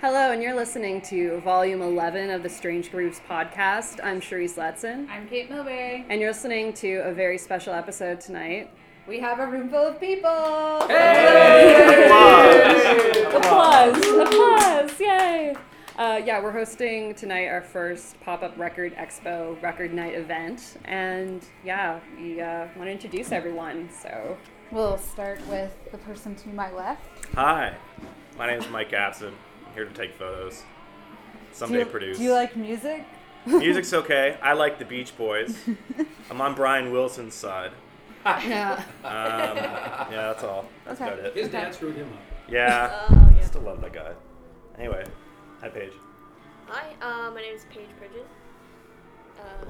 Hello, and you're listening to Volume 11 of the Strange Grooves podcast. I'm Cherise Letson, I'm Cait Milbury. and you're listening to a very special episode tonight. We have a room full of people. Applause! Applause! Yay! Uh, yeah, we're hosting tonight our first pop up record expo record night event, and yeah, we uh, want to introduce everyone. So, We'll start with the person to my left. Hi, my name is Mike Abson. I'm here to take photos. Someday do you, produce. Do you like music? Music's okay. I like the Beach Boys. I'm on Brian Wilson's side. yeah. Um, yeah, that's all. That's Okay. about it. His Okay. dad screwed him up. Yeah, Oh, yeah. still love that guy. Anyway, hi Paige. Hi, uh, my name is Paige Bridges. Um,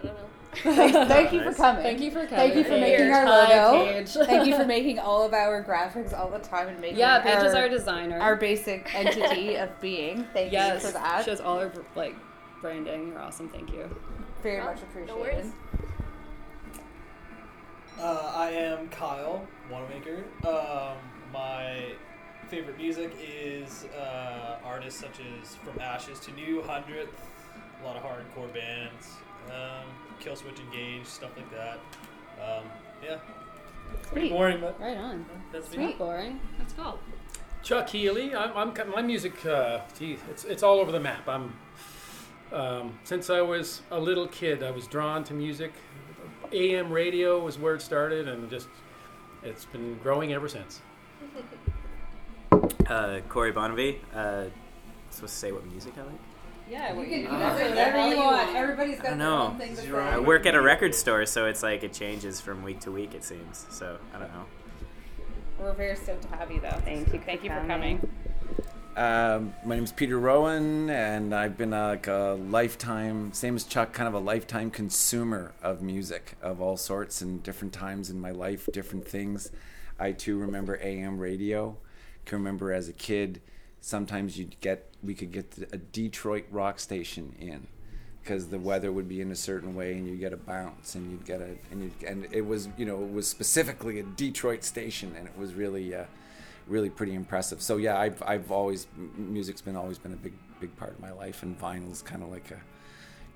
I don't know. Thank you for coming. Thank you for coming. Thank you for making you're our hi, logo. Thank you for making all of our graphics all the time and making Yeah, Paige is our, our designer. our basic entity of being. Thank yes, you for that. She does all our like branding. You're awesome. Thank you. Very Oh, much appreciated. worries. Uh, I am Kyle Wanamaker. Um, my favorite music is uh, artists such as From Ashes to New, Hundredth, a lot of hardcore bands, um, Killswitch Engage, stuff like that. Um, yeah, pretty Sweet. boring, but Right on. that's me. Not boring. Let's go. Chuck Healy. I'm, I'm kind- my music. Uh, gee, it's it's all over the map. I'm um, since I was a little kid, I was drawn to music. AM radio was where it started, and just it's been growing ever since. Uh, Corey Bonavie. Uh, supposed to say what music I like? Yeah, what You can you do want. whatever, whatever you want. Everybody's got I their know. own thing to say. I work at a record store, so it's like it changes from week to week. It seems. So I don't know. We're very stoked to have you, though. Thank you. Thank you for coming. coming. Um, my name's Peter Rowan, and I've been a, like a lifetime, same as Chuck, kind of a lifetime consumer of music of all sorts and different times in my life, different things. I too remember AM radio. Can remember as a kid, sometimes you'd get, we could get a Detroit rock station in, because the weather would be in a certain way, and you get a bounce, and you'd get a, and you, and it was, you know, it was specifically a Detroit station, and it was really. Uh, really pretty impressive. So yeah, I've I've always music's been always been a big big part of my life, and vinyl's kind of like a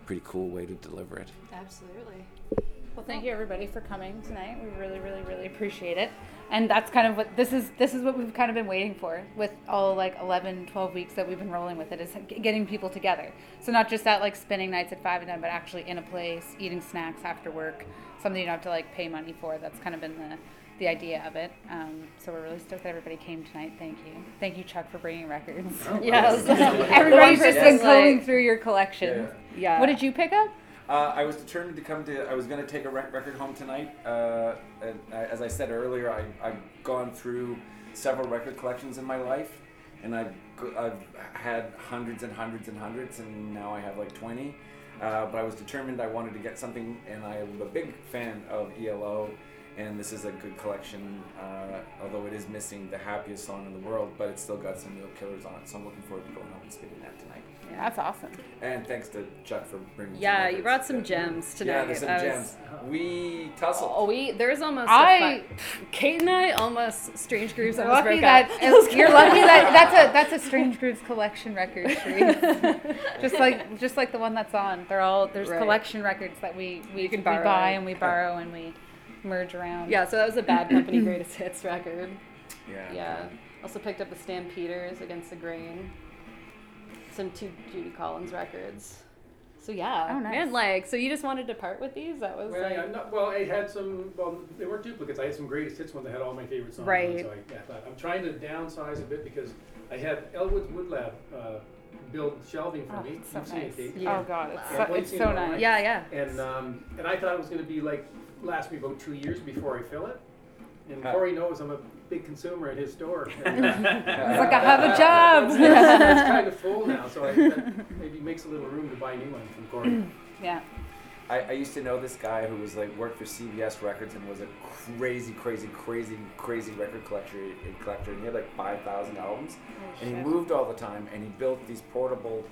pretty cool way to deliver it. Absolutely. Well, thank you everybody for coming tonight. We really, really, really appreciate it. And that's kind of what this is. This is what we've kind of been waiting for with all like 11, 12 weeks that we've been rolling with it is getting people together. So not just that like spending nights at five and nine, but actually in a place, eating snacks after work, something you don't have to like pay money for. That's kind of been the the idea of it. Um, so we're really stoked that everybody came tonight. Thank you. Thank you, Chuck, for bringing records. Yes. Everybody's just person been combing like- through your collection. Yeah. What did you pick up? Uh, I was determined to come to. I was going to take a rec- record home tonight. Uh, and I, as I said earlier, I, I've gone through several record collections in my life, and I've I've had hundreds and hundreds and hundreds, and now I have like twenty. Uh, but I was determined I wanted to get something, and I'm a big fan of ELO, and this is a good collection. Uh, although it is missing the happiest song in the world, but it's still got some real killers on it. So I'm looking forward to going home and spinning that tonight. Yeah, that's awesome. And thanks to Chuck for bringing. some Yeah, you brought some Yeah. gems tonight. Yeah, there's some That gems. We tussled. Oh, we there's almost. I- a. Cait and I almost strange grooves You're almost lucky broke that up. you're lucky that that's a that's a Strange Grooves collection record, Sheree. just like just like the one that's on. They're all there's Right. collection records that we we, can we buy and we borrow and we merge around. Yeah, so that was a Bad Company Greatest Hits record. Yeah. Yeah. Also picked up the Stampeders Against the Grain. Some two Judy Collins records. So yeah, Oh, nice. man, like, so you just wanted to part with these? That was Well, like, yeah, not, well, I had some. Well, they weren't duplicates. I had some greatest hits ones that had all my favorite songs. on, Right. so I, yeah, but I'm trying to downsize a bit because I had Elwood's Wood Lab uh, build shelving for Oh, me. it's so You've seen it, nice. Yeah. Oh god, it's Yeah. so, it's so nice. yeah, yeah. And um, and I thought it was going to be like last me about two years before I fill it. And Huh. Corey knows I'm a big consumer at his store. And, uh, It's like I have a job. it's kind of full now, so I, that maybe makes a little room to buy a new one from Corey. yeah. I, I used to know this guy who was like worked for CBS Records and was a crazy, crazy, crazy, crazy record collector. Collector, and he had like five thousand albums, and he moved all the time. And he built these portable,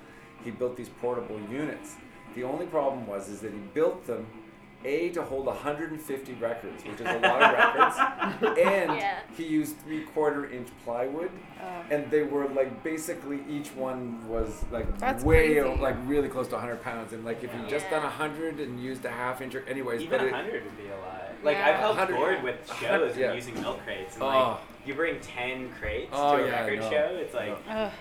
he built these portable units. The only problem was is that he built them A to hold 150 records, which is a lot of records, and Yeah. he used three quarter inch plywood, Uh, and they were like basically each one was like That's way crazy. like really close to 100 pounds, and like if you just done 100 and used a half inch, or anyways, Even but it, 100 would be a lot. Like, Yeah. I've helped 100 board with shows hundred- and using milk crates. And, Oh. like, you bring 10 crates Oh, to a yeah, record know. show, it's like, ugh,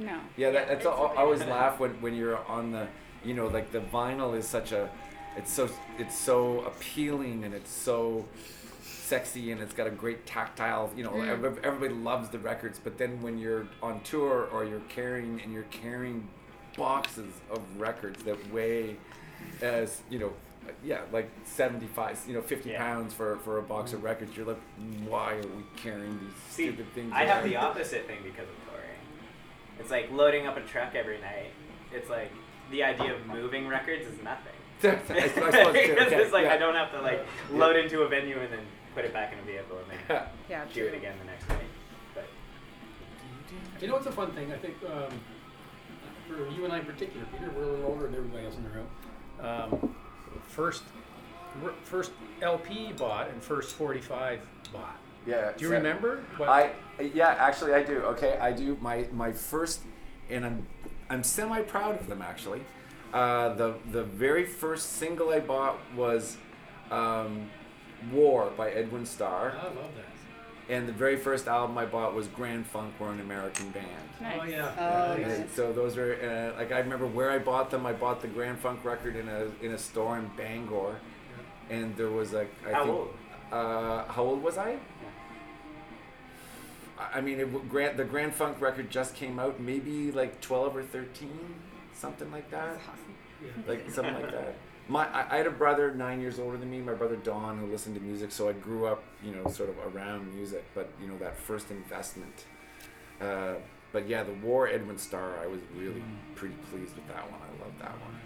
no. no. Yeah, that, that's it's all, I always laugh when, when you're on the, you know, like the vinyl is such a, it's so it's so appealing and it's so sexy and it's got a great tactile, you know, Mm. everybody loves the records. But then when you're on tour or you're carrying and you're carrying boxes of records that weigh as you know. Yeah, like seventy-five, you know, fifty Yeah. pounds for, for a box of records. You're like, why are we carrying these See, stupid things? I have the opposite thing because of touring. It's like loading up a truck every night. It's like the idea of moving records is nothing. I suppose too, because okay, it's like yeah. I don't have to like load into a venue and then put it back in a vehicle and then Yeah, do it again the next night. But You know, it's a fun thing. I think um, for you and I in particular, Peter, we're a little older than everybody else in the room. Um, first, first LP bought and first 45 bought. Yeah. Do you so- remember? What, I yeah, actually I do. Okay, I do. My my first, and I'm I'm semi proud of them actually. Uh, the the very first single I bought was um, "War" by Edwin Starr, I love that. and the very first album I bought was Grand Funk. We're an American band. Nice. Oh yeah. Oh, yeah. And so those are uh, like I remember where I bought them. I bought the Grand Funk record in a in a store in Bangor, and there was a I how think old? uh, how old was I? I- I mean, it, Grand, the Grand Funk record just came out, maybe like twelve or thirteen, something like that, like something like that. My, I, I had a brother nine years older than me, my brother Don, who listened to music. So I grew up, you know, sort of around music. But you know, that first investment. Uh, but yeah, the War Edwin Starr, I was really pretty pleased with that one. I love that one.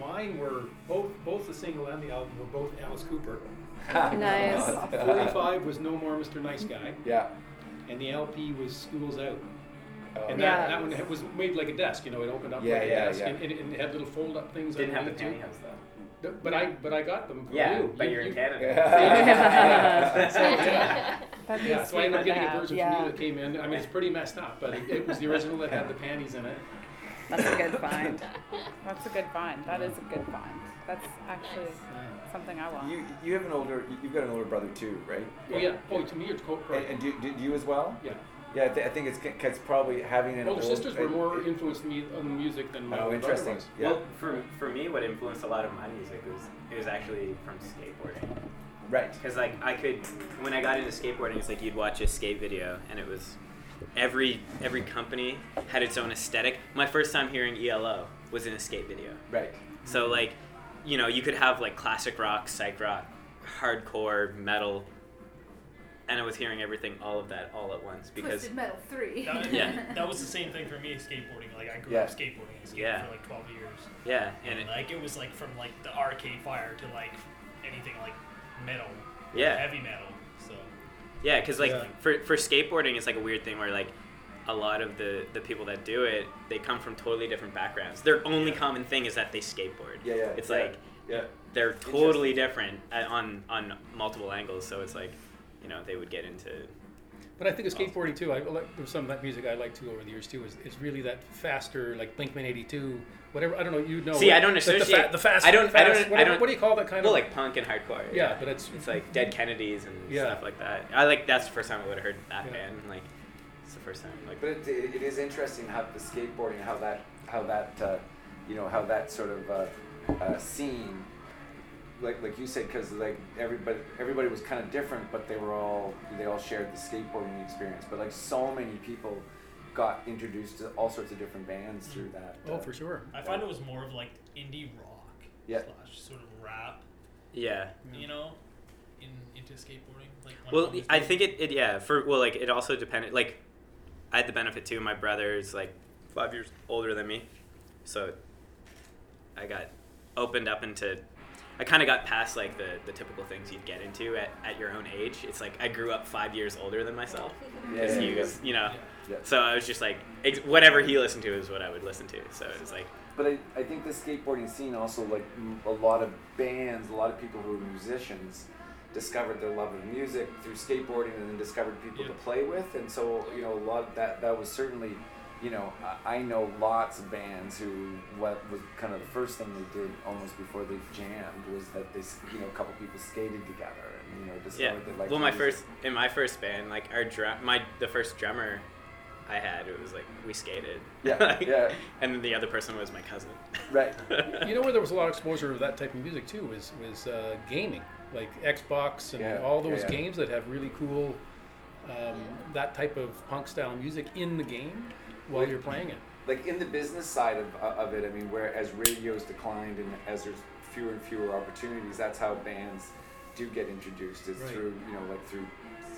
Mine were both both the single and the album were both Alice Cooper. Nice. 45 was No More Mr. Nice Guy, yeah. and the LP was School's Out. Oh, And Yeah. that, that one was made like a desk, you know, it opened up Yeah, like a yeah, desk, yeah. And, and it had little fold up things. Didn't have the underneath, too. pantyhose though. No, But I but I got them. from Yeah, you. but You- you're in Canada. Yeah. So, yeah. That'd be Yeah, so I ended up sweet to getting a version yeah. from you that came in. I mean, it's pretty messed up, but it, it was the original that had the panties in it. That's a good find. That's a good find. That is a good find. That's actually something I want. You you have an older you've got an older brother too, right? Oh yeah. Oh, to me, it's co And, and do, do you as well? Yeah. Yeah, I, th- I think it's because probably having an Older old- sisters were more influenced me on the music than my Oh, older brother interesting. was. Yeah, Well, for, for me, what influenced a lot of my music was it was actually from skateboarding. right. Because like I could, when I got into skateboarding, it's like you'd watch a skate video, and it was every every company had its own aesthetic. My first time hearing ELO was in a skate video. Right. So like, you know, you could have like classic rock, psych rock, hardcore, metal, and I was hearing everything, all of that, all at once because Twisted Metal Three. That, Yeah. that was the same thing for me skateboarding. Like I grew Yeah. up skateboarding and skating Yeah. for like 12 years. yeah, And, and it, like it was like from like the arcade fire to like anything like metal, yeah, heavy metal. So Yeah, because like Yeah. for for skateboarding, it's like a weird thing where like a lot of the the people that do it, they come from totally different backgrounds. Their only Yeah. common thing is that they skateboard. Yeah, yeah. It's yeah, like yeah. they're totally different at, on on multiple angles. So it's like, you know, they would get into. But I think of skateboarding too. I like there's some of that music I like too over the years too. Is, is really that faster, like Blink 182, whatever. I don't know. You know. See, I don't the- the, associate- fa- the fast. I don't- I don't- I don't- What do you call that kind Well, of? like punk and hardcore. yeah, but it's It's like Dead Kennedys and Yeah. stuff like that. I like that's the first time I would have heard that Yeah. band. Like, it's the first time. Like, But it, it, it is interesting how the skateboarding, how that, how that, uh, you know, how that sort of uh, uh, scene, like like you said, because like everybody everybody was kind of different, but they were all they all shared the skateboarding experience. But like so many people got introduced to all sorts of different bands through that. oh uh, for sure. I find it was more of like indie rock Yeah. slash sort of rap, yeah. you know, in into skateboarding. Like Well, was I doing- think it, it yeah for well like it also depended like I had the benefit too. My brother's like five years older than me, so I got opened up into. I kind of got past like the, the typical things you'd get into at, at your own age. It's like I grew up five years older than myself. Yeah, Because yeah, he yeah. was, you know. Yeah. So I was just like, ex- whatever he listened to is what I would listen to. So it was like, But I, I think the skateboarding scene also like a lot of bands, a lot of people who are musicians discovered their love of music through skateboarding and then discovered people to play with and so you know a lot of that that was certainly you know I, I know lots of bands who what was kind of the first thing they did almost before they jammed was that they you know a couple people skated together and you know discovered yeah. that like well, my first in my first band, like our drum, my the first drummer I had, it was like we skated. Yeah, Like, yeah. And then the other person was my cousin. right You know where there was a lot of exposure of that type of music too was was uh, gaming, like Xbox and Yeah, all yeah, those yeah. games that have really cool um, that type of punk style music in the game while you're playing it. like in the business side of, uh, of it, I mean, where as radios declined and as there's fewer and fewer opportunities, that's how bands do get introduced is Right. through you know like through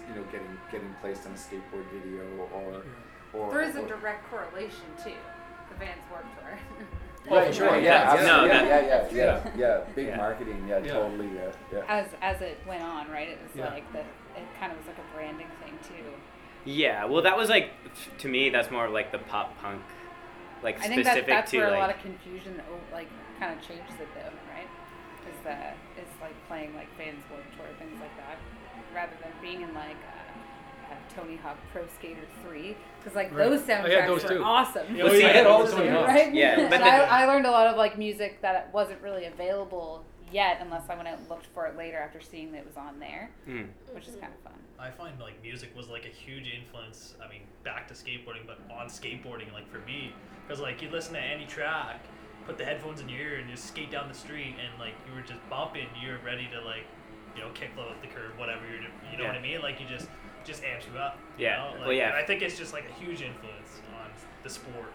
you know getting getting placed on a skateboard video or or There is a direct correlation too. The Vans Warped Tour. Oh, Right, sure, sure. yeah, Yeah, no, yeah, that- yeah, yeah, yeah, yeah, big Yeah. marketing, yeah, Yeah. totally, yeah, yeah. As as it went on, right? It was Yeah. like the it kind of was like a branding thing too. Yeah, well, that was like to me, that's more like the pop punk, like I think specific that that's to where like. a lot of confusion oh, like kind of changes it though, right? Is that it's like playing like Vans Warped Tour things like that, rather than being in like uh, uh, Tony Hawk Pro Skater Three, because like Right. those I had soundtracks those were too. awesome. Yeah, Well, see, I had all the Tony are- Hawks. right? Yeah, but and the- I, I learned a lot of like music that wasn't really available yet, unless I went and looked for it later after seeing that it was on there, Mm. which is kind of fun. I find like music was like a huge influence. I mean, back to skateboarding, but on skateboarding, like for me, because like you listen to any track, put the headphones in your ear, and just skate down the street, and like you were just bumping, you're ready to like, you know, kick kickflip up the curb, whatever you're, do- you know what I mean? Like you just just amps you up. you Yeah. know? Well, Like, yeah. I think it's just like a huge influence on the sport.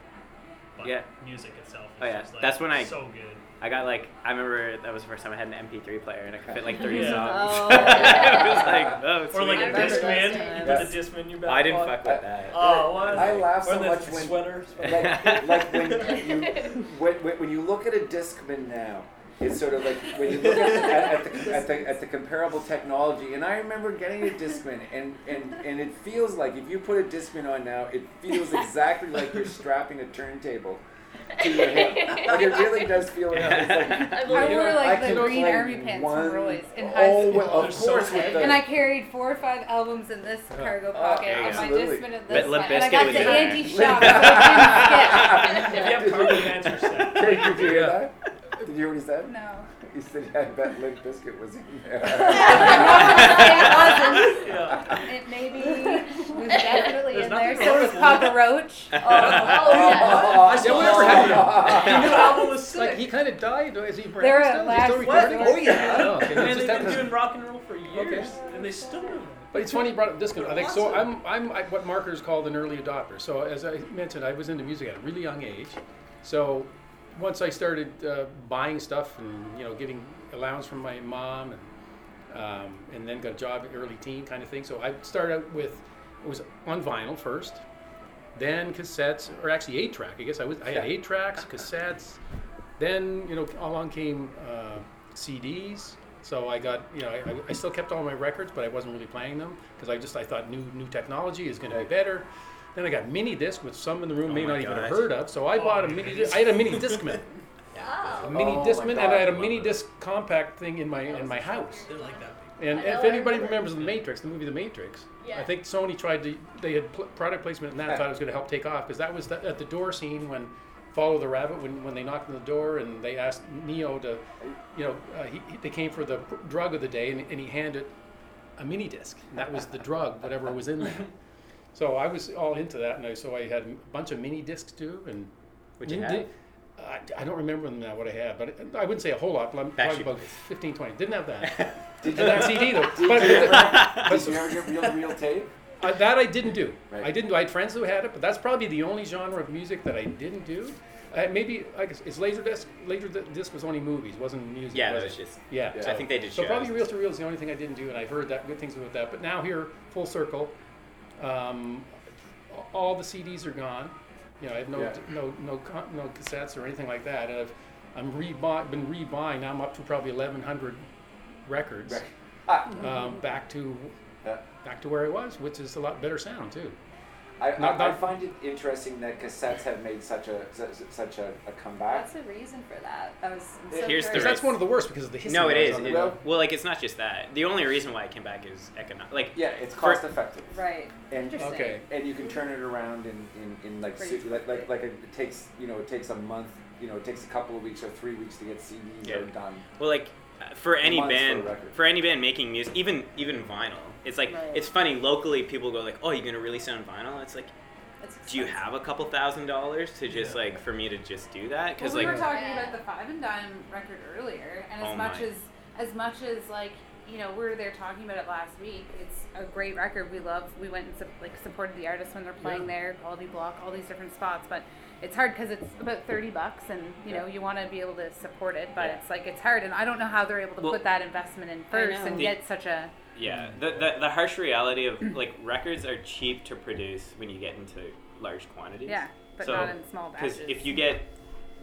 But Yeah. music itself. Is Oh, yeah. just, like, That's when I- so good. I got like I remember that was the first time I had an MP3 player and I could fit like three Yeah. songs. Oh, it was like oh, Or like a Discman, those you put Yes. the Discman in your back. I didn't fuck with that. Oh, what? I laugh so much when- sweater. like, like when you when, when, when you look at a Discman now, it's sort of like when you look at the, at, the, at, the, at the comparable technology. And I remember getting a Discman, and, and, and it feels like if you put a Discman on now, it feels exactly like you're strapping a turntable to your hip. Like it really does feel like it's like. I I wore it. like I the can green play army pants one- from Roy's in high oh, school. well, They're of so course, with heavy. the, and I carried four or five albums in this oh, cargo pocket there you and go. my Absolutely. Discman in But this Limp one. And I Bizkit got was the in there. anti-shock so it If you have cargo pants, you're set. Did you hear that? Did you hear what he said? No. He said, "I bet Limp Bizkit was in there." it Yeah. wasn't. It maybe was definitely There's in there. So wrong was with Papa Roach. Oh, yeah. Yeah, whatever happened to him? Album was sick. Like he kind of died. Is he around They're still? Is last- still recording? Oh yeah. Oh, okay. It Man, they've been doing rock and roll for years, and they still do. But it's funny you brought up Discman. I think so. I'm I'm I- what marketers called an early adopter. So as I mentioned, I was into music at a really young age. So once I started uh, buying stuff and you know getting allowance from my mom and um, and then got a job at early teen kind of thing. So I started out with it was on vinyl first, then cassettes or actually eight track. I guess I was I had eight tracks, cassettes. Then you know along came uh, CDs. So I got you know I, I- I still kept all my records, but I wasn't really playing them because I just I thought new new technology is going to be better. Then I got mini disc, which some in the room Oh may my not even have heard of. So I bought a mini. Disc. I had a mini Discman, a mini Oh my Discman, and I had a mini disc compact thing in my in my house. They're like that. And if anybody remembers the Matrix, the movie The Matrix, I think Sony tried to, they had pl- product placement in that, thought it was going to help take off because that was the, at the door scene when Follow the Rabbit, when, when they knocked on the door and they asked Neo to, you know, uh, he, he- they came for the pr- drug of the day and, and he handed a mini disc. And that was the drug, whatever was in there. So I was all into that, and I, so I had a bunch of mini discs too, and Which you mini had? di- I, I don't remember now what I had, but I wouldn't say a whole lot. But I'm probably about Boys. 15, 20. Didn't have that. Did And that CD though. Did But- you ever, but- did you ever get real, real tape? uh, that I didn't do. Right. I didn't do. I had friends who had it, but that's probably the only genre of music that I didn't do. Uh, maybe like it's laserdisc. Laserdisc was only movies, wasn't music. Yeah, was that was just. Yeah, Yeah. so- I think they did So shows. probably reel to reel is the only thing I didn't do, and I've heard that good things about that. But now here, full circle, um, all the CDs are gone. You know, I have no Yeah. no no con- no cassettes or anything like that. And I've I'm rebuy, been rebuying. Now I'm up to probably 1,100 records. Rec- Ah, Um, back to Yeah. back to where it was, which is a lot better sound too. I, Not- I, I find it interesting that cassettes have made such a such, such a, a comeback. That's the reason for that. I was so Here's the that's one of the worst because of the history. No, it that was is. on the It- Well- well, like it's not just that. The only reason why it came back is economic. Like yeah, it's For- cost effective. right. And Interesting. Okay. and you can turn it around in, in, in like su- like like like it takes you know it takes a month you know it takes a couple of weeks or three weeks to get CDs Yeah. done. Well, like for any Months for band, record. for, any band making music, even even vinyl, it's like Right. it's funny. Locally, people go like, "Oh, you're gonna release it on vinyl?" It's like, do you have a couple thousand dollars to just Yeah. like for me to just do that? Well, Because we like, were talking about the Five and Dime record earlier, and as Oh much my. as as much as like you know we were there talking about it last week, it's a great record. We love. We went and su- like supported the artists when they're playing Yeah. there, Quality Block, all these different spots, but. It's hard because it's about thirty bucks, and you know you want to be able to support it, but Yeah. it's like it's hard, and I don't know how they're able to Well- put that investment in first and The- get such a yeah, the, the the harsh reality of like records are cheap to produce when you get into large quantities. yeah, but So, not in small batches Because if you get,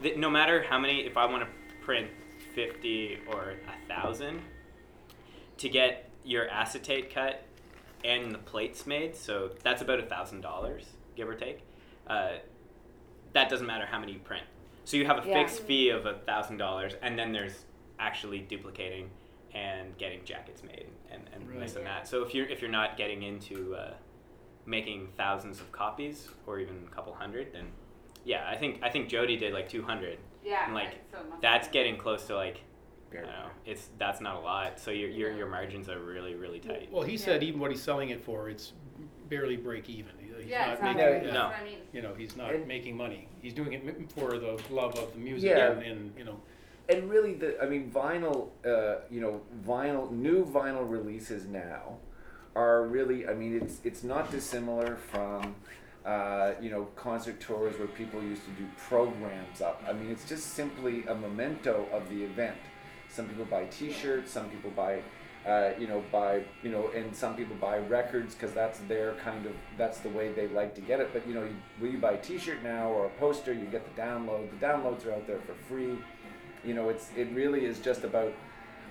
the, no matter how many, if I want to print fifty or a thousand, to get your acetate cut and the plates made, so that's about a thousand dollars, give or take. Uh, that doesn't matter how many you print. So you have a Yeah. fixed fee of a thousand dollars, and then there's actually duplicating and getting jackets made and, and Right. this and that. So if you're if you're not getting into uh, making thousands of copies or even a couple hundred, then yeah, I think I think Jody did like two hundred. yeah, and, like, right, so That's getting close to like I don't know. It's that's not a lot. So your your, your margins are really really tight. Well, he said even what he's selling it for, it's barely break even. He's Yeah, not exactly. making, That's No. what I mean. you know, he's not And- making money. He's doing it m- for the love of the music Yeah. and, and you know, And really, the I mean, vinyl. Uh, you know, vinyl. New vinyl releases now are really. I mean, it's it's not dissimilar from. Uh, you know, concert tours where people used to do programs up. I mean, it's just simply a memento of the event. Some people buy T-shirts. Some people buy, uh, you know, buy you know, and some people buy records because that's their kind of that's the way they like to get it. But you know, you, when you buy a T-shirt now or a poster, you get the download. The downloads are out there for free. You know it's it really is just about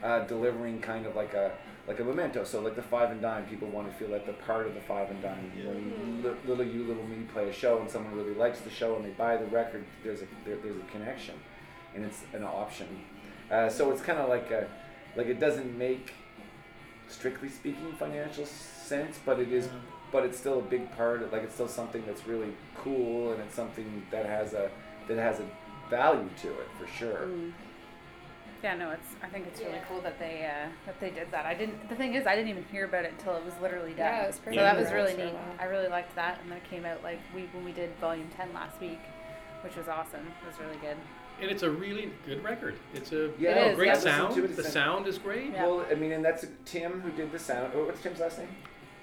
uh, delivering kind of like a like a memento. So like the five and dime people want to feel like they're part of the five and dime. You know, li- little you little me play a show and someone really likes the show and they buy the record there's a there, there's a connection and it's an option. Uh, so it's kind of like a like it doesn't make strictly speaking financial sense but it is but it's still a big part of, like it's still something that's really cool and it's something that has a that has a value to it for sure Mm. Yeah, no, it's. I think it's really Yeah. cool that they uh, that they did that. I didn't. The thing is, I didn't even hear about it until it was literally done. Yeah, it was so pretty that was really neat. I really liked that, and then it came out like we when we did volume ten last week, which was awesome. It was really good. And it's a really good record. It's a Yeah, It is, great yeah. Listen sound. it, the it's- sound is great. Yeah. Well, I mean, and that's Tim who did the sound. Oh, what's Tim's last name?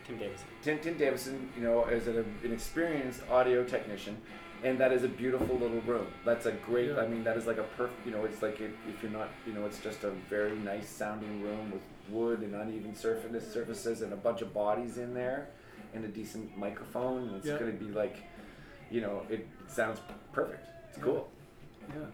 Tim Davis. Tim, Tim Davison, you know, is an, an experienced audio technician, and that is a beautiful little room. That's a great. Yeah. I mean, that is like a perfect. You know, it's like if, if you're not, you know, it's just a very nice sounding room with wood and uneven surface surfaces and a bunch of bodies in there, and a decent microphone. And it's Yeah. going to be like, you know, it, it sounds perfect. It's Yeah. cool. Yeah.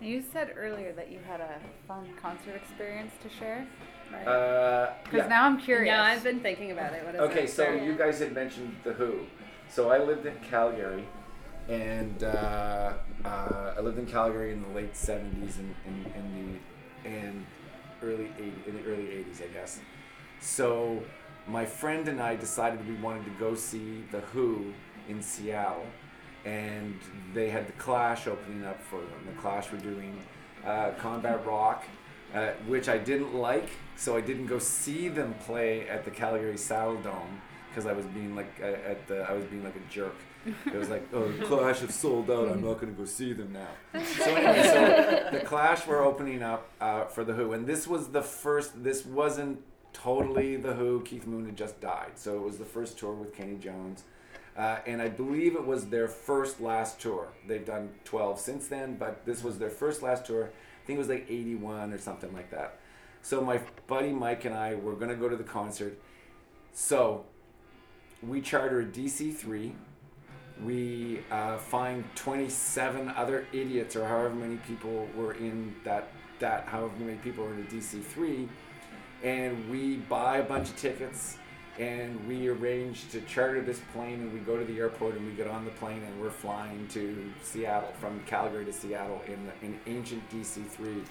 You said earlier that you had a fun concert experience to share. Right. Uh, Because yeah. now I'm curious. Yeah, I've been thinking about it. What is Okay, so Sorry. you guys had mentioned the Who. So I lived in Calgary, and uh, uh, I lived in Calgary in the late '70s and in, in the and early 80, in the early '80s, I guess. So my friend and I decided we wanted to go see the Who in Seattle, and they had the Clash opening up for them. The Clash were doing uh, Combat Rock, uh, which I didn't like, so I didn't go see them play at the Calgary Saddledome because I was being like uh, at the I was being like a jerk. It was like, oh, the Clash have sold out. I'm not going to go see them now. So anyway, so the Clash were opening up uh, for the Who, and this was the first. This wasn't totally the Who. Keith Moon had just died, so it was the first tour with Kenny Jones. Uh, and I believe it was their first last tour. They've done 12 since then, but this was their first last tour. I think it was like 81 or something like that. So my buddy Mike and I were going to go to the concert. So we charter a DC3. we uh, find 27 other idiots or however many people were in that that however many people were in a DC3 and we buy a bunch of tickets and we arrange to charter this plane and we go to the airport and we get on the plane and we're flying to Seattle from Calgary to Seattle in the, in ancient DC3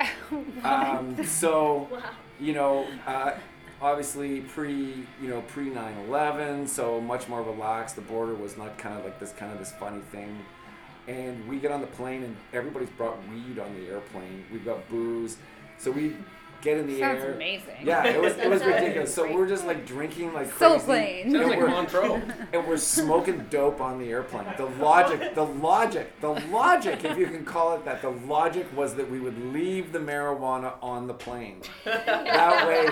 um, so Wow. you know, uh, obviously pre, you know, pre 9/11, so much more relaxed. The border was not kind of like this kind of this funny thing. And we get on the plane, and everybody's brought weed on the airplane. We've got booze, so we get in the Sounds air. amazing. Yeah, it was it was ridiculous. So we're just like drinking like crazy. So crazy. plain. Sounds And like we're- Montreux. and we're smoking dope on the airplane. The logic, the logic, the logic, if you can call it that, the logic was that we would leave the marijuana on the plane. That way,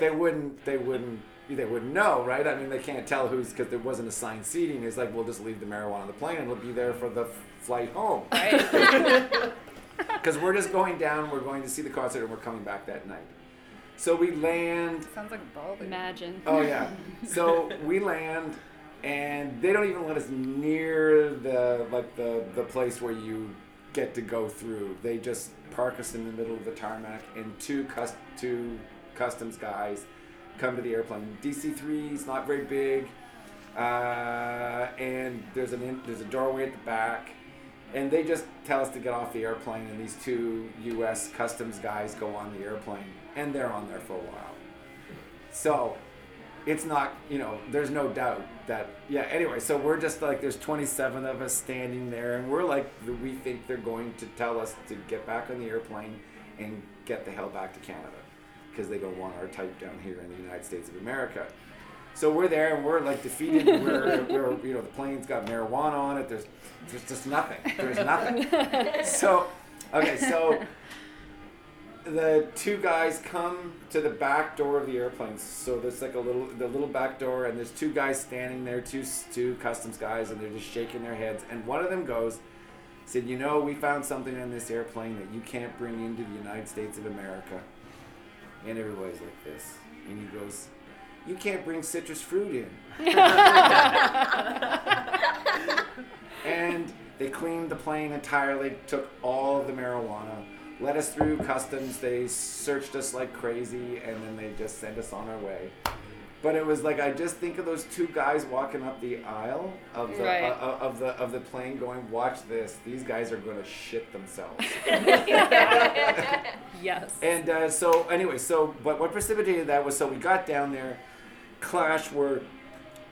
they wouldn't, they wouldn't, they wouldn't know, right? I mean, they can't tell who's because there wasn't assigned seating. It's like we'll just leave the marijuana on the plane and it'll be there for the f- flight home. Because we're just going down, we're going to see the concert, and we're coming back that night. So we land. Sounds like balding. Imagine. Oh yeah. So we land, and they don't even let us near the like the the place where you get to go through. They just park us in the middle of the tarmac, and two cus- two customs guys come to the airplane. DC three is not very big, uh, and there's an in, there's a doorway at the back. And they just tell us to get off the airplane, and these two U.S. customs guys go on the airplane, and they're on there for a while. So it's not, you know, there's no doubt that, yeah, anyway, so we're just like, there's 27 of us standing there, and we're like, we think they're going to tell us to get back on the airplane and get the hell back to Canada because they don't want our type down here in the United States of America. So we're there and we're like defeated. We're, we're you know, the plane's got marijuana on it. There's, there's just nothing. There's nothing. So, okay, so the two guys come to the back door of the airplane. So there's like a little, the little back door, and there's two guys standing there, two two customs guys, and they're just shaking their heads. And one of them goes, said, "You know, we found something in this airplane that you can't bring into the United States of America." And everybody's like this, and he goes, "You can't bring citrus fruit in." and they cleaned the plane entirely, took all of the marijuana, let us through customs. They searched us like crazy, and then they just sent us on our way. But it was like I just think of those two guys walking up the aisle of the Right. uh, uh, of the of the plane, going, "Watch this! These guys are going to shit themselves." Yes. And uh, so, anyway, so but what precipitated that was so we got down there. Clash were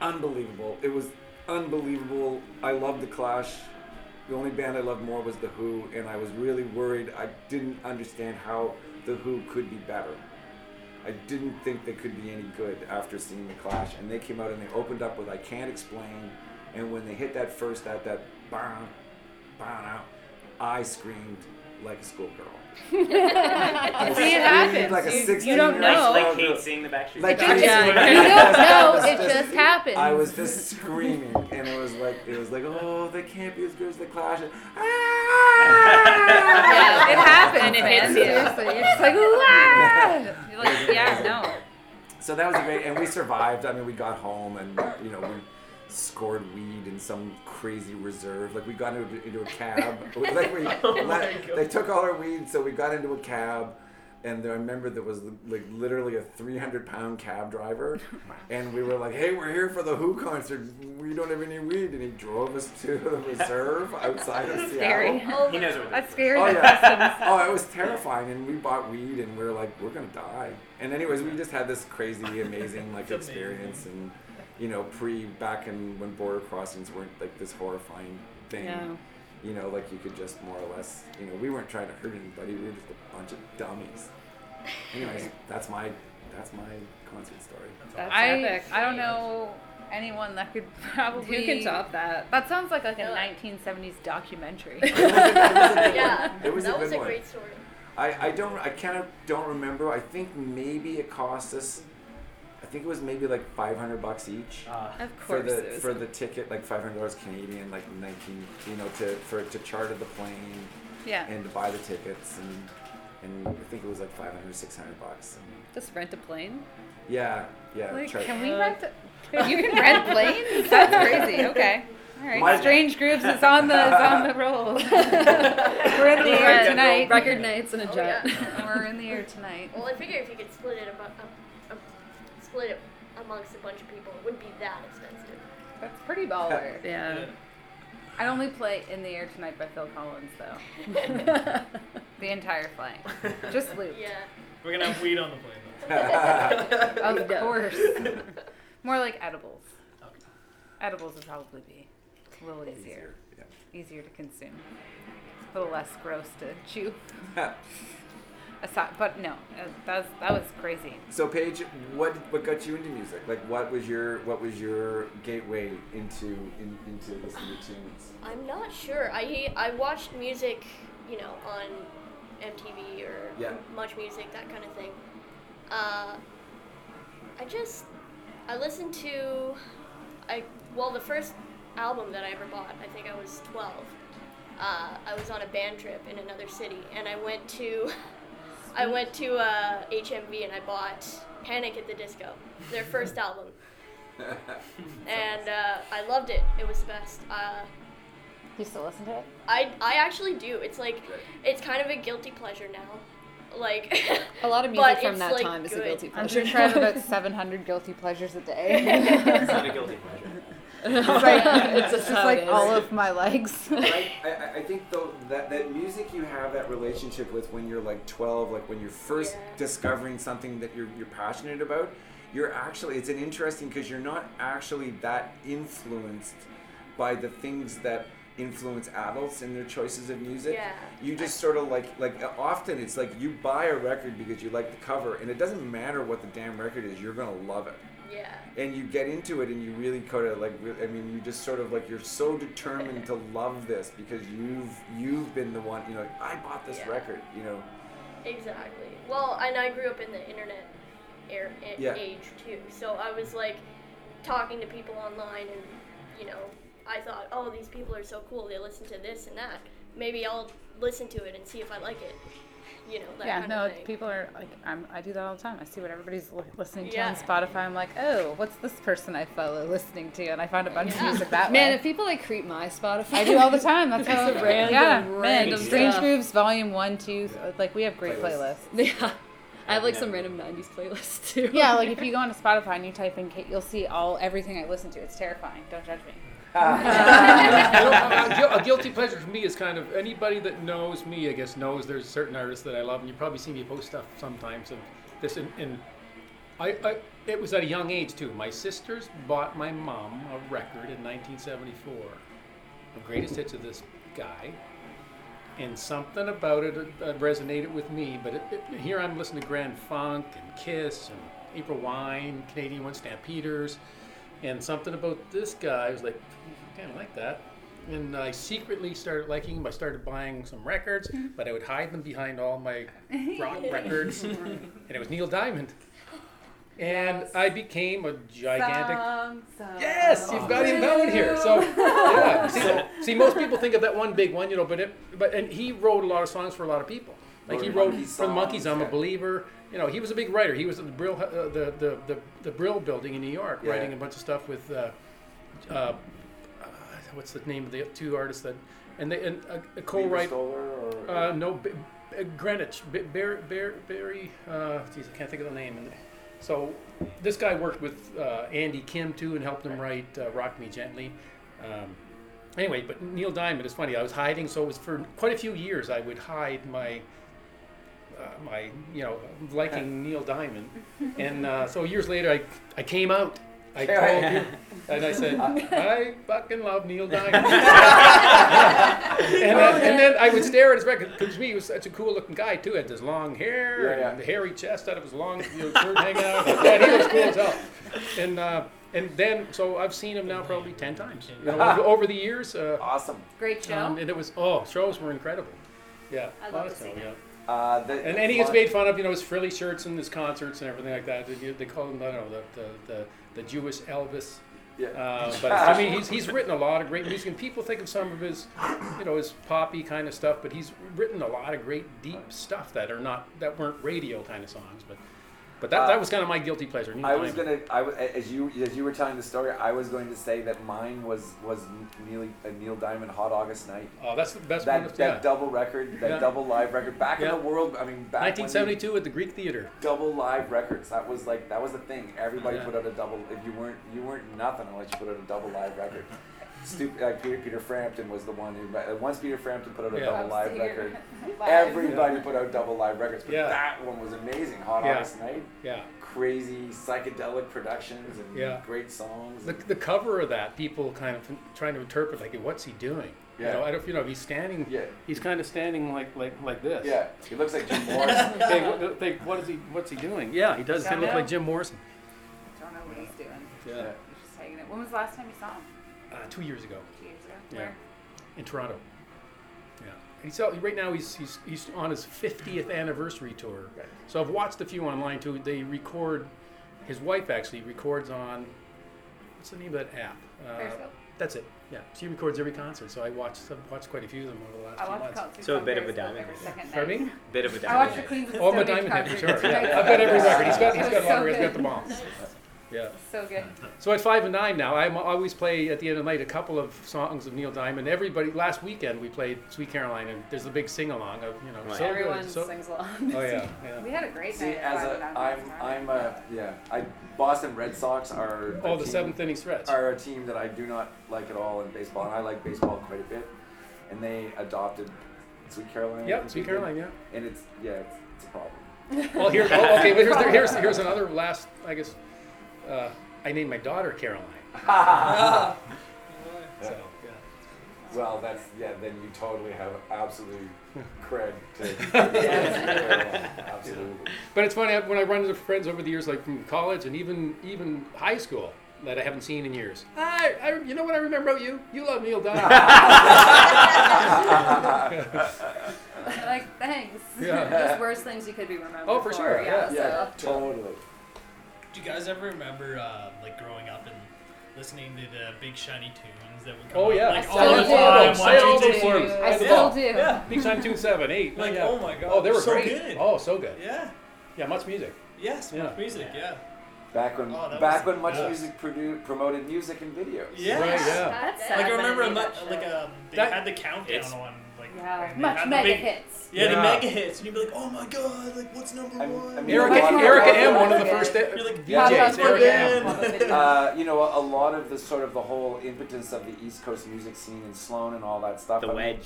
unbelievable. It was unbelievable. I loved the Clash. The only band I loved more was the Who, and I was really worried. I didn't understand how the Who could be better. I didn't think they could be any good after seeing the Clash, and they came out and they opened up with "I Can't Explain," and when they hit that first that that bang, I screamed like a schoolgirl. I See, it screamed happens. Like a You- you don't year know. old Like girl. Cait seeing the Backstreet Like It Boys. just, Yeah. you don't know. It just- just happens. I was just screaming, and it was like it was like, oh, they can't be as good as the Clash. Ah! Yeah, it happens. And it man. hits you. Seriously, you're just like, "Wah!" You're like, yeah, no. So that was a great, and we survived. I mean, we got home, and you know, we scored weed in some crazy reserve. Like we got into, into a cab. like we, Oh let- they took all our weed, so we got into a cab. And I remember there was like literally a 300 pound cab driver, and we were like, "Hey, we're here for the Who concert. We don't have any weed." And he drove us to the reserve outside of Scary. Seattle. Oh He knows what That's scary. Oh yeah. oh, it was terrifying, and we bought weed, and we were like, we're gonna die. And anyways, we just had this crazy, amazing like It's amazing. experience, and you know, pre back in when border crossings weren't like this horrifying thing. Yeah. You know, like you could just more or less, you know, we weren't trying to hurt anybody. We were just a bunch of dummies. Anyways, that's my that's my concert story. That's I epic. I don't know anyone that could probably. Who can top that? That sounds like like a Yeah. 1970s documentary. It was a, it was a Yeah. It was that a was good a one. great story. I, I don't I kind of don't remember. I think maybe it cost us. I think it was maybe like five hundred bucks each Uh, Of for the it was. for the ticket, like five hundred dollars Canadian, like nineteen, you know, to for to charter the plane yeah. and to buy the tickets and and I think it was like 500 600 bucks. And Just rent a plane. yeah, yeah. Like, char- Can we Uh, rent? A, you can rent planes? That's crazy. Okay. All right, My- Strange Grooves is on the is on the roll. We're in the air tonight. Record nights in a Oh, jet. yeah. We're in the air tonight. Well, I figure if you could split it about, um, um, split it amongst a bunch of people, it wouldn't be that expensive. That's pretty baller. Yeah. I'd only play "In the Air Tonight" by Phil Collins though. the entire flight, just loop. Yeah. We're gonna have weed on the plane though. Of Yeah. course. More like edibles. Okay. Edibles would probably be a little easier, Yeah. easier to consume, a little less gross to chew. Aside, but no, uh, that was that was crazy. So Paige, what what got you into music? Like, what was your what was your gateway into in, into listening to tunes? I'm not sure. I I watched music, you know, on MTV or Yeah. Much Music, that kind of thing. Uh, I just I listened to I well the first album that I ever bought. I think I was 12. Uh, I was on a band trip in another city, and I went to I went to uh, HMV and I bought Panic at the Disco, their first album, and uh, I loved it. It was the best. Uh, You still listen to it? I I actually do. It's like it's kind of a guilty pleasure now. Like A lot of music from that like, time is a good. guilty I'm pleasure. sure I have about 700 guilty pleasures a day. It's not a guilty pleasure. It's like, It's it's just just like all of my legs. I, I, I think though that, that music you have that relationship with when you're like 12 like when you're first Yeah. discovering something that you're, you're passionate about you're actually it's an interesting because you're not actually that influenced by the things that influence adults in their choices of music Yeah. you just sort of like like often it's like you buy a record because you like the cover and it doesn't matter what the damn record is you're gonna love it yeah. and you get into it and you really kind of like i mean you just sort of like you're so determined to love this because you've you've been the one you know like, i bought this Yeah. record you know Exactly. Well, and I grew up in the internet era, Yeah. age too, so I was like talking to people online, and you know, I thought, oh, these people are so cool. They listen to this and that. Maybe I'll listen to it and see if I like it. You know, that yeah, kind no, of thing. people are like, I'm, I do that all the time. I see what everybody's li- listening to Yeah. on Spotify. I'm like, oh, what's this person I follow listening to? And I find a bunch of music that Man, way. if people like creep my Spotify, I do all the time. That's how. Random, yeah, man. random Strange stuff. Grooves Volume One, Two. th- Like we have great Playlists. playlists. Yeah. I have like some random '90s playlists too. Yeah, like if you go onto Spotify and you type in, Cait, you'll see all everything I listen to. It's terrifying. Don't judge me. a, guil- a guilty pleasure for me is kind of anybody that knows me, I guess, knows there's certain artists that I love, and you probably see me post stuff sometimes of this. And, and I, I, it was at a young age too. My sisters bought my mom a record in 1974, the greatest hits of this guy, and something about it uh, resonated with me. But it, it, here I'm listening to Grand Funk and Kiss and April Wine, Canadian One, Stampeders, and something about this guy was like, kind of like that. And I secretly started liking him. I started buying some records, but I would hide them behind all my rock records. and it was Neil Diamond. And I became a gigantic. Yes, you've got him down here. So, yeah. See, see, most people think of that one big one, you know, but it, but and he wrote a lot of songs for a lot of people. Like he Wrote for the Monkees, I'm a believer. You know, he was a big writer. He was at the Brill, uh, the, the the the Brill Building in New York, Yeah. writing a bunch of stuff with. Uh, uh, uh, what's the name of the two artists that, and they and uh, a co-write. Uh, no, B- B- Greenwich, B- Barry, Barry, Barry uh, geez, I can't think of the name. And so this guy worked with uh, Andy Kim too and helped him write uh, "Rock Me Gently." Um, anyway, but Neil Diamond is funny. I was hiding, so it was for quite a few years. I would hide my. Uh, my, you know, liking Neil Diamond, and uh, so years later, I, I came out. I called you, and I said, I fucking love Neil Diamond. and, uh, and then I would stare at his record because me, he was such a cool looking guy too. He had this long hair Yeah, yeah. and the hairy chest out of his long you know, shirt hanging out. Yeah, he was cool as hell. And uh, and then so I've seen him now probably ten times you know, over, over the years. Uh, awesome Great show. um, and it was oh shows were incredible. Yeah, I love lot to see show, that. yeah. Uh, the, And, and he gets made fun of, you know, his frilly shirts and his concerts and everything like that. They, they call him, I don't know, the, the, the, the Jewish Elvis. yeah. Uh, but I mean, he's, he's written a lot of great music, and people think of some of his, you know, his poppy kind of stuff. But he's written a lot of great deep stuff that are not that weren't radio kind of songs. But But that, Uh, that was kind of my guilty pleasure. I was gonna, I w- as you as you were telling the story, I was going to say that mine was was Neil a Neil Diamond Hot August Night. Oh, that's the best That one. that yeah. double record, that Yeah. double live record, back Yeah. in the world. I mean, back when they- 1972 at the Greek Theater. double live records. That was like that was the thing. Everybody put out a double. If you weren't you weren't nothing unless you put out a double live record. Stupid. Like Peter Peter Frampton was the one who. uh, Once Peter Frampton put out a Yeah. double live record, Live. everybody put out double live records. But Yeah. that one was amazing. Hot Yeah. August Night. Yeah. Crazy psychedelic productions and Yeah. great songs. The, the cover of that, people kind of trying to interpret like, what's he doing? You Yeah. know, I don't. You know, he's standing. Yeah. He's kind of standing like like like this. yeah, he looks like Jim Morrison. They, what, they, what is he? What's he doing? Yeah, he does kind of look like Jim Morrison. I Don't know what he's doing. Yeah. Yeah. He's just hanging it. When was the last time you saw him? Uh, two years ago Two years ago. Yeah. Where? in Toronto. Yeah. And he's out, right now. He's, he's he's on his 50th anniversary tour. Right. So I've watched a few online too. They record. His wife actually records on. What's the name of that app? Uh, Periscope. That's it. Yeah, she records every concert. So I watched I've watched quite a few of them over the last I few months. concerts So a bit of a diamond every Pardon me? Bit of a I diamond. watch the head. Queens of Oh, my Stone Age diamond head for sure. Yeah, I've got every record. He's got he's got So autographs. He's got good. them all. Yeah. So good. So at five and nine now, I always play at the end of the night a couple of songs of Neil Diamond. Everybody, last weekend we played Sweet Caroline, and there's a big sing along of you know. Right. So Everyone good. So, sings along. oh yeah, yeah. We had a great See, night. at as Five a, and Nine I'm. I'm a, yeah, I, Boston Red Sox are. a Oh, the team- seventh inning stretch. Are a team that I do not like at all in baseball, and I like baseball quite a bit. And they adopted Sweet Caroline. Yeah, Sweet Caroline. Yeah. And it's yeah, it's, it's a problem. Well, here. Oh, okay, but here's here's here's another last. I guess uh, I named my daughter Caroline. So yeah. Well, that's yeah. Then you totally have absolute cred to. Caroline. Absolutely. But it's funny when I run into friends over the years, like from college and even even high school, that I haven't seen in years. Hi, I, you know what I remember about you? You love Neil Diamond. Like, thanks. yeah. There's worse things you could be remembered Oh, for sure, Yeah. Yeah, So. totally. Do you guys ever remember uh, like growing up and listening to the big shiny tunes that would come Oh, out, yeah. like I all the do. time? Say One, two, all three, those four. words. I And still do. Yeah. Big time tune seven, eight. Like, yeah. oh my god. Oh, they were so great. good. Oh, so good. Yeah. Yeah, much music. Yes. Yeah. Music. Yeah. Back when Oh, that back was- when much yeah. music produ- promoted music and videos. Yes. Right, yeah. That's sad. Like I that remember, a made mu- that like um, they That- had the countdown It's- on, like Yeah. and Much the mega big- hits. Yeah, the mega hits, and you'd be like, "Oh my god, like what's number I'm- one?" I mean, Erica, a lot of- Erica M, one of the Okay. first You're like, Yeah. DJs. Erica video, M. Uh, you know, a, a lot of the sort of the whole impotence of the East Coast music scene and Sloan and all that stuff. The I mean,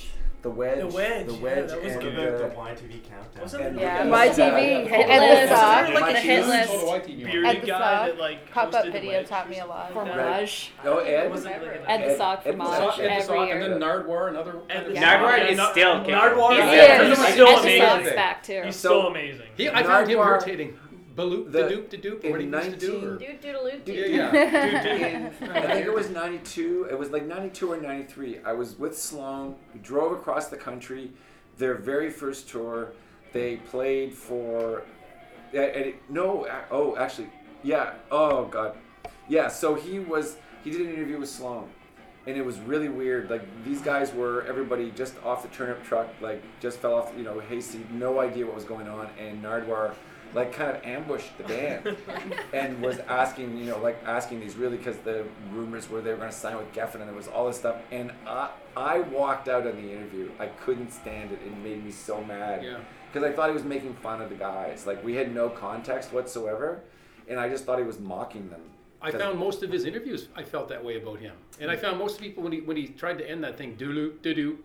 wedge. the wedge, The Wedge, the yeah, that was and good. the, uh, YTV countdown. Wasn't and? Yeah, YTV. my yeah, TV, yeah. hit and the Yeah. sock. Like the hit list. Total White TV. bearded guy that like Pop up video Wedge taught me a lot. For like that. Oh, Ed. Was it like Ed the Sock for Ed the Maj Sock, Ed the every Sock, year. and then Nardwuar, another. Ed the Yeah. Nardwuar is still kicking. Nardwuar He's is still- is. He's Ed still the amazing. Sock's back too. He's So- still amazing. I found him Nardwuar- irritating. Baloop, The- the doop, the doop, what he in used to do. 19 Or, Doot doodaloo yeah, doot. yeah. in, I think it was 92. It was like 92 or 93. I was with Sloan. We drove across the country. Their very first tour. They played for. Yeah, and it, no, a- oh, actually, yeah. Oh, God. Yeah, so he was. He did an interview with Sloan. And it was really weird. Like, these guys were, everybody just off the turnip truck, like, just fell off, you know, hasty, no idea what was going on. And Nardwuar, like, kind of ambushed the band and was asking, you know, like asking these really because the rumors were they were going to sign with Geffen and there was all this stuff. And I, I walked out of the interview. I couldn't stand it. It made me so mad Yeah. because I thought he was making fun of the guys. Like we had no context whatsoever, and I just thought he was mocking them. I found most of his interviews. I felt that way about him, and I found most people when he when he tried to end that thing doo doo doo,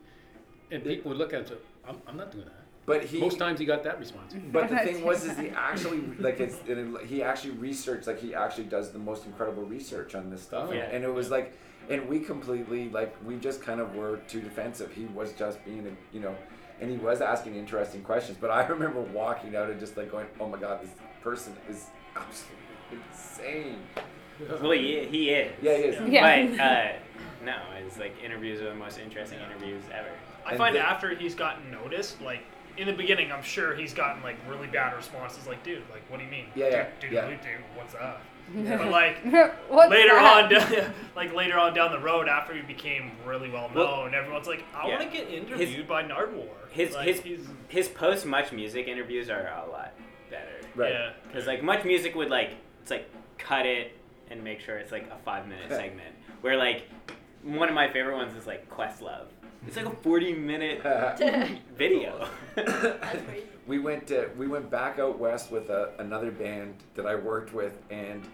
and people would look at him. and I'm, I'm not doing that. But he Most times he got that response. But the thing was, is he actually like it's it, he actually researched like he actually does the most incredible research on this stuff, Oh, and, yeah. and it was like, and we completely like we just kind of were too defensive. He was just being a you know, and he was asking interesting questions. But I remember walking out and just like going, oh my god, this person is absolutely insane. Well, he, he is. Yeah, he is. Yeah. But uh, no, it's like interviews are the most interesting interviews ever. I And find the- after he's gotten noticed, like in the beginning, I'm sure he's gotten like really bad responses. Like, dude, like, what do you mean? Yeah, yeah, dude, yeah. dude, dude, what's up? But like later that? on, like later on down the road, after he became really well Well, known, everyone's like, I yeah. want to get interviewed by Nardwuar. His like, his his post much music interviews are a lot. better. Right. Yeah. Because like much music would like it's like cut it and make sure it's like a five minute segment. Where like one of my favorite ones is like Questlove. It's like a forty minute video. That's crazy. we went to, we went back out west with a, another band that I worked with, and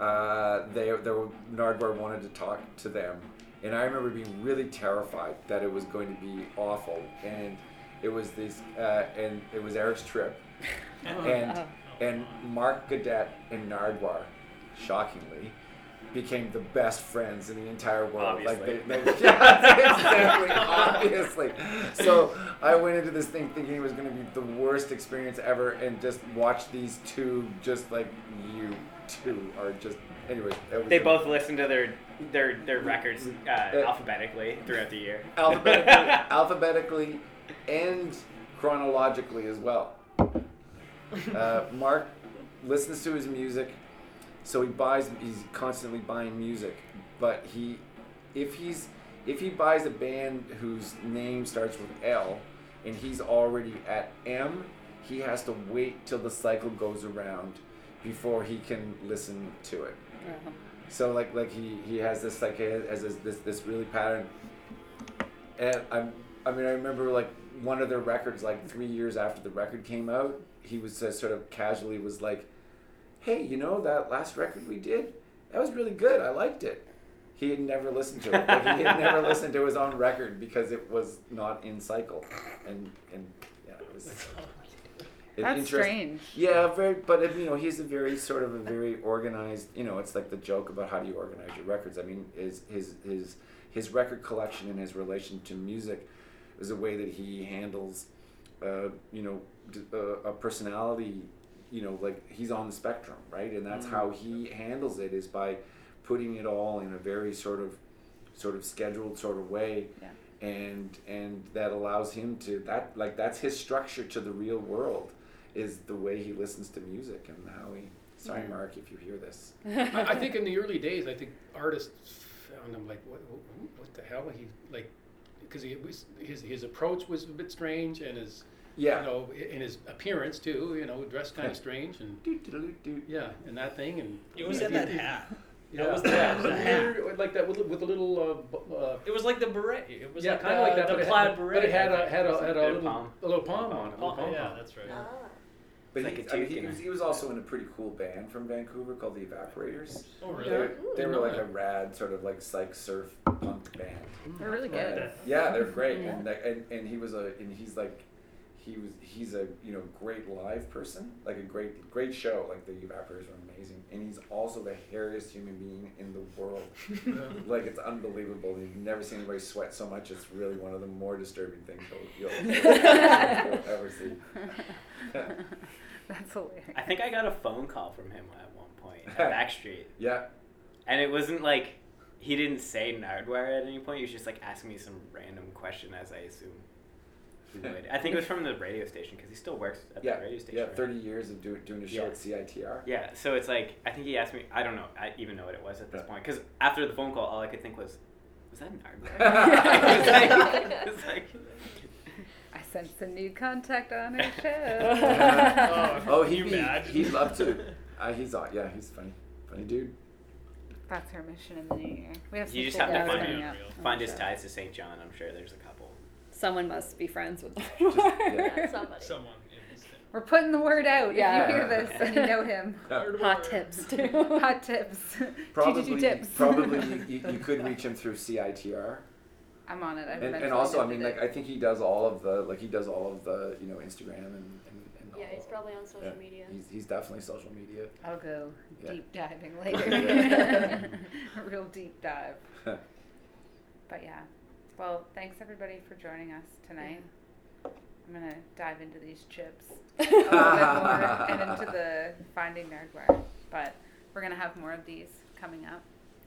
uh, they they were, Nardwuar wanted to talk to them, and I remember being really terrified that it was going to be awful, and it was this, uh, and it was Eric's trip, and and Mark Gaudet and Nardwuar, shockingly. Became the best friends in the entire world. Like they, they yeah, exactly, obviously. So I went into this thing thinking it was going to be the worst experience ever, and just watched these two, just like you two are just. Anyways, was they a- both listen to their their their records uh, alphabetically throughout the year. alphabetically, alphabetically, and chronologically as well. Uh, Mark listens to his music, so he buys. He's constantly buying music, but he, if he's if he buys a band whose name starts with L, and he's already at M, he has to wait till the cycle goes around before he can listen to it. So like like he he has this like this this, this really pattern. And I'm I mean I remember like one of their records like three years after the record came out, he was uh, sort of casually was like, "Hey, you know that last record we did? That was really good. I liked it." He had never listened to it. Like, he had never listened to his own record because it was not in cycle, and and yeah, it was. it That's strange. yeah, very. But you know, he's a very sort of a very organized. You know, it's like the joke about how do you organize your records. I mean, his his his his record collection and his relation to music is a way that he handles. Uh, you know, d- uh, a personality. You know, like he's on the spectrum, right? And that's mm-hmm. how he handles it is by putting it all in a very sort of sort of scheduled sort of way Yeah. and and that allows him to that like that's his structure to the real world is the way he listens to music and how he sorry mark if you hear this I, I think in the early days, I think artists found him like, what, what, what the hell? He like, because he was his his approach was a bit strange, and his yeah you know, in his appearance too. You know, dressed kind of strange, and yeah, and that thing, and It was in that hat. Yeah, That was the- yeah, the weird, like that with, with a little. Uh, uh, It was like the beret. It was yeah, like kind of uh, like that, the but, plaid it had, beret. but it had a had a had a Bit of little palm. a little palm on it. a little Oh, palm yeah, on that's right. Ah. but Like he, a I mean, he, was, he was also in a pretty cool band from Vancouver called the Evaporators. Oh, They really? were, they were like a rad sort of like psych surf punk band. They're really good. Uh, yeah, they're great, and, and and he was a and he's like, he was he's a you know great live person, like a great great show. Like the Evaporators are amazing, and he's also the hairiest human being in the world. like it's unbelievable. You've never seen anybody sweat so much. It's really one of the more disturbing things you'll, you'll, you'll ever see. That's hilarious. I think I got a phone call from him at one point at Backstreet, Yeah, and it wasn't like he didn't say Nardwuar at any point. He was just like asking me some random question, as I assume he would. I think it was from the radio station because he still works at yeah, the radio station. yeah. right? Thirty years of do, doing a show Yeah. at CITR. Yeah, so it's like I think he asked me. I don't know. I even know what it was at this Yeah. point because after the phone call, all I could think was, "Was that Nardwuar?" it was like, it was like I sense a new contact on our show. Oh, can he'd be, he'd love to. Uh, he's aw- yeah, he's funny, funny dude. That's our mission in the new year. We have some You just have to find coming him. up. find his ties to St. John. I'm sure there's a couple. Someone must be friends with Yeah, somebody. Someone in his thing. We're putting the word out. Yeah. If you hear this and you know him, Hot tips too. hot tips. Probably, tips. probably you, you, you could reach him through CITR, I'm on it. I've and, and also I mean like I think he does all of the like he does all of the you know Instagram and and, and Yeah, all he's probably on social yeah. media. He's, he's definitely social media. I'll go Yeah. deep diving later. A real deep dive. But yeah. Well, thanks everybody for joining us tonight. I'm gonna dive into these chips a little bit more and into the finding Nardwuar. But we're gonna have more of these coming up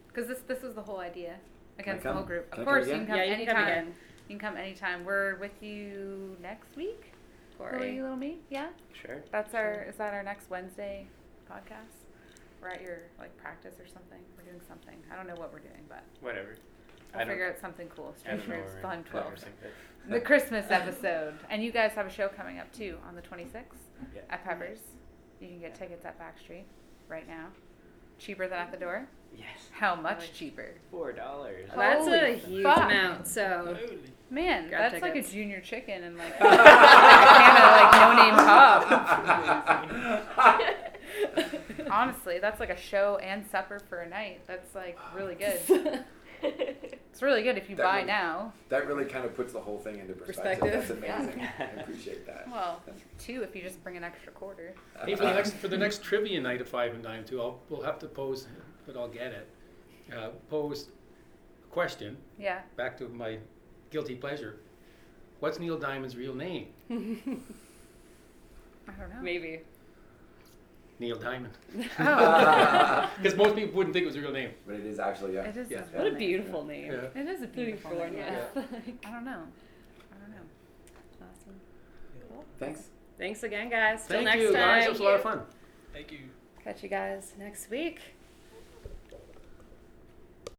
because this this was the whole idea against the whole group. Can I Of come course, you again? can come yeah, you can come anytime. again. You can come anytime. We're with you next week. Will Corey. you little me? Yeah. Sure. That's our. Is that our next Wednesday podcast? We're at your like practice or something. We're doing something. I don't know what we're doing, but Whatever. I I'll don't- figure out something cool. I don't Strangers, where Twelve. The Christmas episode, and you guys have a show coming up too on the 26th Yeah. at Peppers. You can get tickets at Backstreet right now. Cheaper than at the door. Yes. How much cheaper? Four dollars. That's a Holy huge fuck. amount. So Man, Grab that's like a junior chicken and like a can of like no name pop. Honestly, that's like a show and supper for a night. That's like really good. It's really good if you That buy really- now. That really kind of puts the whole thing into perspective. Perspective, That's amazing. I appreciate that. Well, two if you just bring an extra quarter. Hey, for the next for the next trivia night of five and dime too, I'll we'll have to pose, but I'll get it. Uh, pose a question Yeah. back to my guilty pleasure. What's Neil Diamond's real name? I don't know. maybe. Neil Diamond. Oh, Because most people wouldn't think it was a real name. But it is actually, yeah. it is. Yeah. his What a real name. beautiful name. Yeah. It is a beautiful Beautiful name. one, Yeah. yeah. I don't know. I don't know. Awesome. Cool. Thanks. Thanks again, guys. Till Thank next you, time. guys. It was a lot of fun. Thank you. Catch you guys next week.